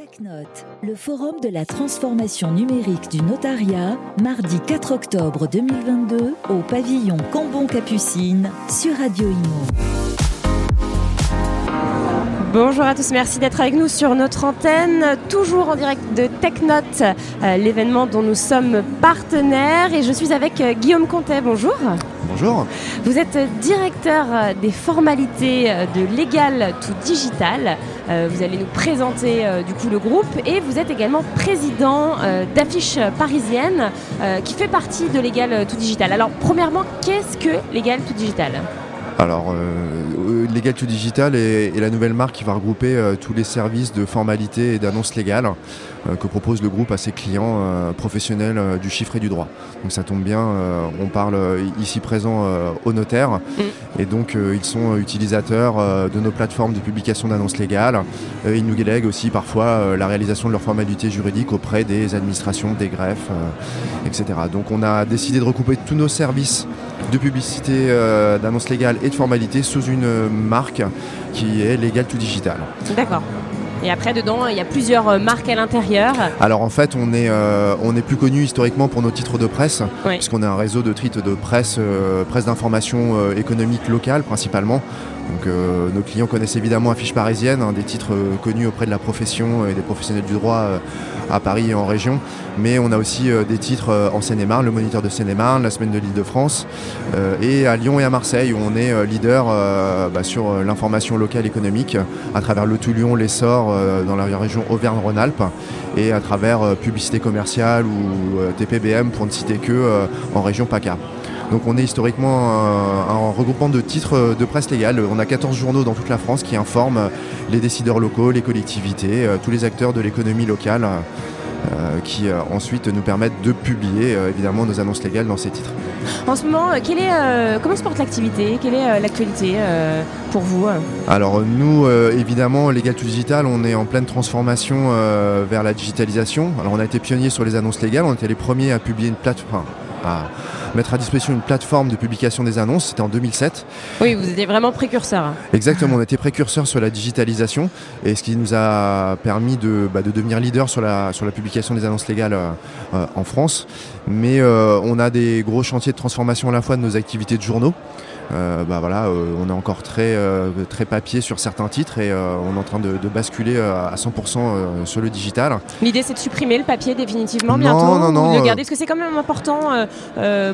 TechNote, le forum de la transformation numérique du notariat, mardi 4 octobre 2022 au pavillon Cambon-Capucine sur Radio Imo. Bonjour à tous, merci d'être avec nous sur notre antenne, toujours en direct de TechNote, euh, l'événement dont nous sommes partenaires. Et je suis avec euh, Guillaume Contet, bonjour. Vous êtes directeur euh, des formalités de Legal to Digital. Vous allez nous présenter du coup le groupe et vous êtes également président d'Affiche Parisienne qui fait partie de Legal to Digital. Alors premièrement, qu'est-ce que Legal to Digital? Alors, euh, Legal to Digital est, la nouvelle marque qui va regrouper euh, tous les services de formalité et d'annonces légales euh, que propose le groupe à ses clients euh, professionnels du chiffre et du droit. Donc ça tombe bien, on parle ici présent aux notaires mm. et donc ils sont utilisateurs de nos plateformes de publication d'annonces légales. ils nous délèguent aussi parfois la réalisation de leurs formalités juridiques auprès des administrations, des greffes, etc. Donc on a décidé de recouper tous nos services de publicité, d'annonces légales et de formalités sous une marque qui est Legal to Digital. D'accord. Et après, dedans, il y a plusieurs euh, marques à l'intérieur. Alors en fait, on est, euh, on est plus connu historiquement pour nos titres de presse, puisqu'on a un réseau de titres de presse, euh, presse d'information économique locale principalement. Donc nos clients connaissent évidemment Affiche Parisienne, des titres connus auprès de la profession et des professionnels du droit à Paris et en région. Mais on a aussi euh, des titres euh, en Seine-et-Marne, le Moniteur de Seine-et-Marne, la Semaine de l'Île-de-France, euh, et à Lyon et à Marseille où on est leader bah, sur l'information locale économique à travers le Tout-Lyon, l'Essor dans la région Auvergne-Rhône-Alpes et à travers publicité commerciale ou TPBM pour ne citer que en région PACA. Donc on est historiquement un, regroupement de titres de presse légale. On a 14 journaux dans toute la France qui informent les décideurs locaux, les collectivités, tous les acteurs de l'économie locale. Euh, qui euh, ensuite nous permettent de publier euh, évidemment nos annonces légales dans ces titres. En ce moment, comment se porte l'activité? Quelle est l'actualité pour vous Alors nous, évidemment, Legal to Digital, on est en pleine transformation vers la digitalisation. Alors on a été pionnier sur les annonces légales, on était les premiers à publier une plateforme à mettre à disposition une plateforme de publication des annonces. C'était en 2007. Oui, vous étiez vraiment précurseur. Exactement, on était précurseur sur la digitalisation et ce qui nous a permis de, bah, devenir leader sur la, sur la publication des annonces légales euh, euh, en France. Mais euh, on a des gros chantiers de transformation à la fois de nos activités de journaux. Euh, bah voilà, euh, on est encore très, euh, très papier sur certains titres et on est en train de, basculer à 100% sur le digital. L'idée c'est de supprimer le papier définitivement bientôt non, non, ou de le garder Parce que c'est quand même important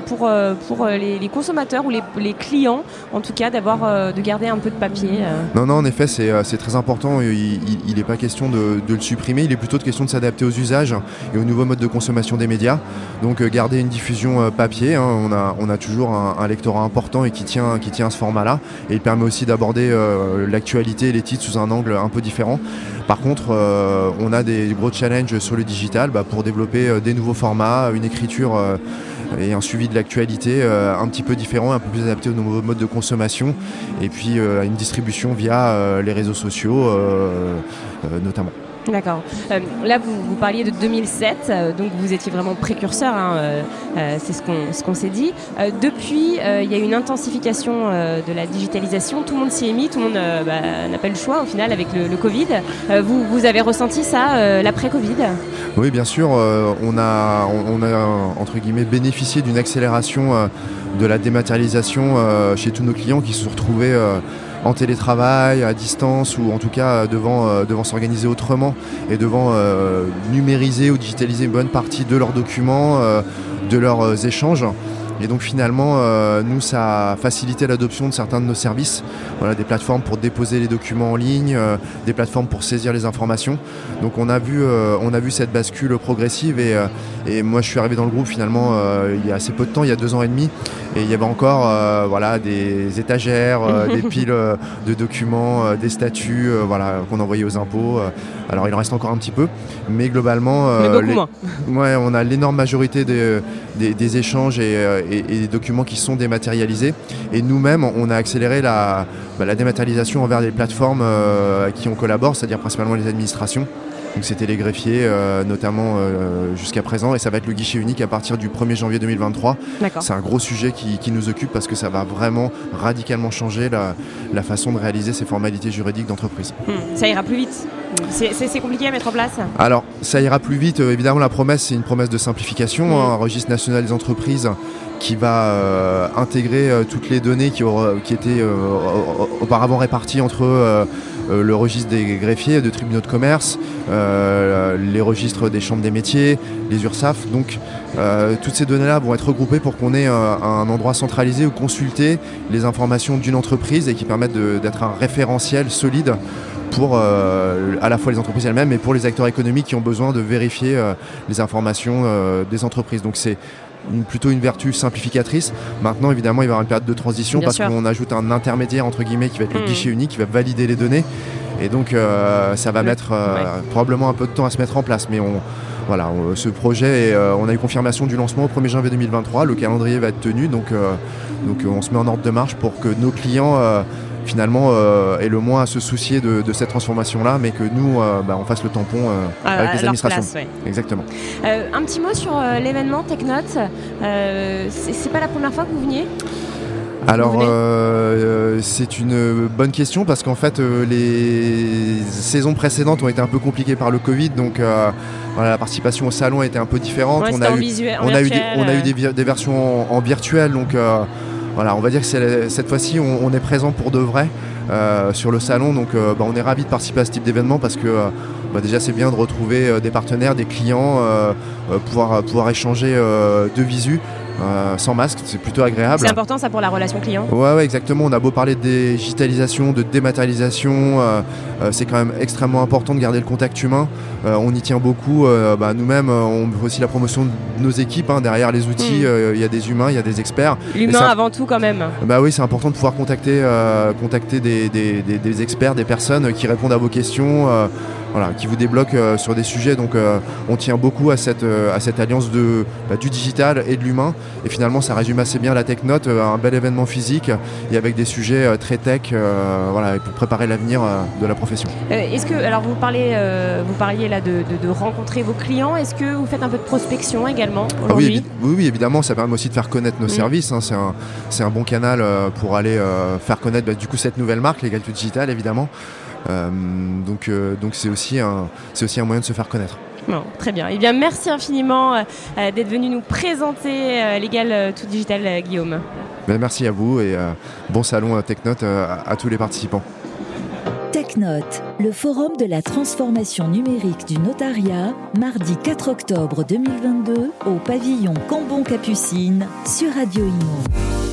pour, pour les, consommateurs ou les, clients en tout cas d'avoir de garder un peu de papier. Non, non, en effet c'est très important. Il n'est pas question de, le supprimer, il est plutôt de question de s'adapter aux usages et aux nouveaux modes de consommation des médias. Donc garder une diffusion papier, hein, on, a, on a toujours un, un lectorat important et qui tient qui tient ce format-là. Et il permet aussi d'aborder euh, l'actualité et les titres sous un angle un peu différent. Par contre, euh, on a des gros challenges sur le digital bah, pour développer euh, des nouveaux formats, une écriture et un suivi de l'actualité un petit peu différent, un peu plus adapté aux nouveaux modes de consommation, et puis une distribution via les réseaux sociaux notamment. D'accord. Euh, là, vous, vous, parliez de 2007, euh, donc vous étiez vraiment précurseur, hein, euh, c'est ce qu'on s'est dit. depuis, il y a une intensification de la digitalisation, tout le monde s'y est mis, tout le monde bah, n'a pas le choix au final avec le, Covid. Vous, vous, avez ressenti ça, l'après-Covid? Oui, bien sûr. on, a, on, a, entre guillemets, bénéficié d'une accélération de la dématérialisation chez tous nos clients qui se sont retrouvés en télétravail, à distance ou en tout cas euh, devant, euh, devant s'organiser autrement et devant euh, numériser ou digitaliser une bonne partie de leurs documents, de leurs échanges. Et donc finalement, euh, nous, ça a facilité l'adoption de certains de nos services. Voilà, des plateformes pour déposer les documents en ligne, euh, des plateformes pour saisir les informations. Donc on a vu, euh, on a vu cette bascule progressive et, et, moi je suis arrivé dans le groupe finalement il y a assez peu de temps, il y a deux ans et demi. Et il y avait encore voilà, des étagères, des piles de documents, des statuts voilà, qu'on envoyait aux impôts. alors il en reste encore un petit peu, mais globalement, ouais, on a l'énorme majorité des, des, des échanges et, et, des documents qui sont dématérialisés. Et nous-mêmes, on a accéléré la, bah, dématérialisation envers les plateformes euh, avec qui on collabore, c'est-à-dire principalement les administrations. Donc c'était les greffiers notamment jusqu'à présent et ça va être le guichet unique à partir du 1er janvier 2023. C'est un gros sujet qui, nous occupe parce que ça va vraiment radicalement changer la, façon de réaliser ces formalités juridiques d'entreprise. Hmm. ça ira plus vite c'est compliqué à mettre en place Alors, ça ira plus vite. évidemment, la promesse, c'est une promesse de simplification. Hein, un registre national des entreprises qui va euh, intégrer euh, toutes les données qui, qui étaient euh, auparavant réparties entre le registre des greffiers, de tribunaux de commerce, les registres des chambres des métiers, les URSAF. Donc toutes ces données-là vont être regroupées pour qu'on ait un endroit centralisé où consulter les informations d'une entreprise et qui permettent d'être un référentiel solide pour à la fois les entreprises elles-mêmes et pour les acteurs économiques qui ont besoin de vérifier les informations des entreprises. Donc c'est plutôt une vertu simplificatrice. Maintenant, évidemment, il va y avoir une période de transition parce qu'on ajoute un intermédiaire entre guillemets qui va être le hmm. guichet unique, qui va valider les données. Et donc, euh, ça va mettre euh, probablement un peu de temps à se mettre en place. Mais on, voilà, ce projet, euh, on a eu confirmation du lancement au 1er janvier 2023. Le calendrier va être tenu, donc, donc on se met en ordre de marche pour que nos clients finalement euh, est le moins à se soucier de, cette transformation-là, mais que nous, euh, bah, on fasse le tampon euh, avec les administrations. Exactement. un petit mot sur l'événement TechNote. c'est pas la première fois que vous veniez? Alors c'est une bonne question parce qu'en fait les saisons précédentes ont été un peu compliquées par le Covid donc la participation au salon a été un peu différente. on, a eu, on, a eu des, on a eu des, versions en, en virtuel donc voilà, on va dire que cette fois-ci, on, est présent pour de vrai euh, sur le salon. Donc, euh, bah, on est ravis de participer à ce type d'événement parce que euh, bah, déjà, c'est bien de retrouver des partenaires, des clients, pouvoir, pouvoir échanger de visu. Euh, sans masque, c'est plutôt agréable. C'est important ça pour la relation client Ouais, ouais, exactement. On a beau parler de digitalisation, de dématérialisation, euh, euh, c'est quand même extrêmement important de garder le contact humain. on y tient beaucoup. Bah, nous-mêmes, on veut aussi la promotion de nos équipes. Hein. Derrière les outils, hmm. il y a des humains, il y a des experts. L'humain avant tout quand même. Bah oui, c'est important de pouvoir contacter, contacter des, des, des, experts, des personnes qui répondent à vos questions qui vous débloque euh, sur des sujets. Donc euh, on tient beaucoup à cette, euh, à cette alliance de, bah, du digital et de l'humain. Et finalement, ça résume assez bien la TechNote, un bel événement physique et avec des sujets très tech voilà, pour préparer l'avenir de la profession. Est-ce que, alors vous, parlez, vous parliez là de, rencontrer vos clients, est-ce que vous faites un peu de prospection également ah oui, oui, évidemment, ça permet aussi de faire connaître nos services. Hein. c'est un, un, bon canal pour aller faire connaître bah, du coup cette nouvelle marque, l'égalité digitale évidemment. Euh, donc euh, donc c'est aussi un c'est aussi un moyen de se faire connaître. Bon, très bien. Eh bien, merci infiniment euh, d'être venu nous présenter Legal Tout Digital, Guillaume. Ben, merci à vous et bon salon TechNote à tous les participants. TechNote, le forum de la transformation numérique du notariat, mardi 4 octobre 2022 au pavillon Cambon-Capucine sur Radio Imo.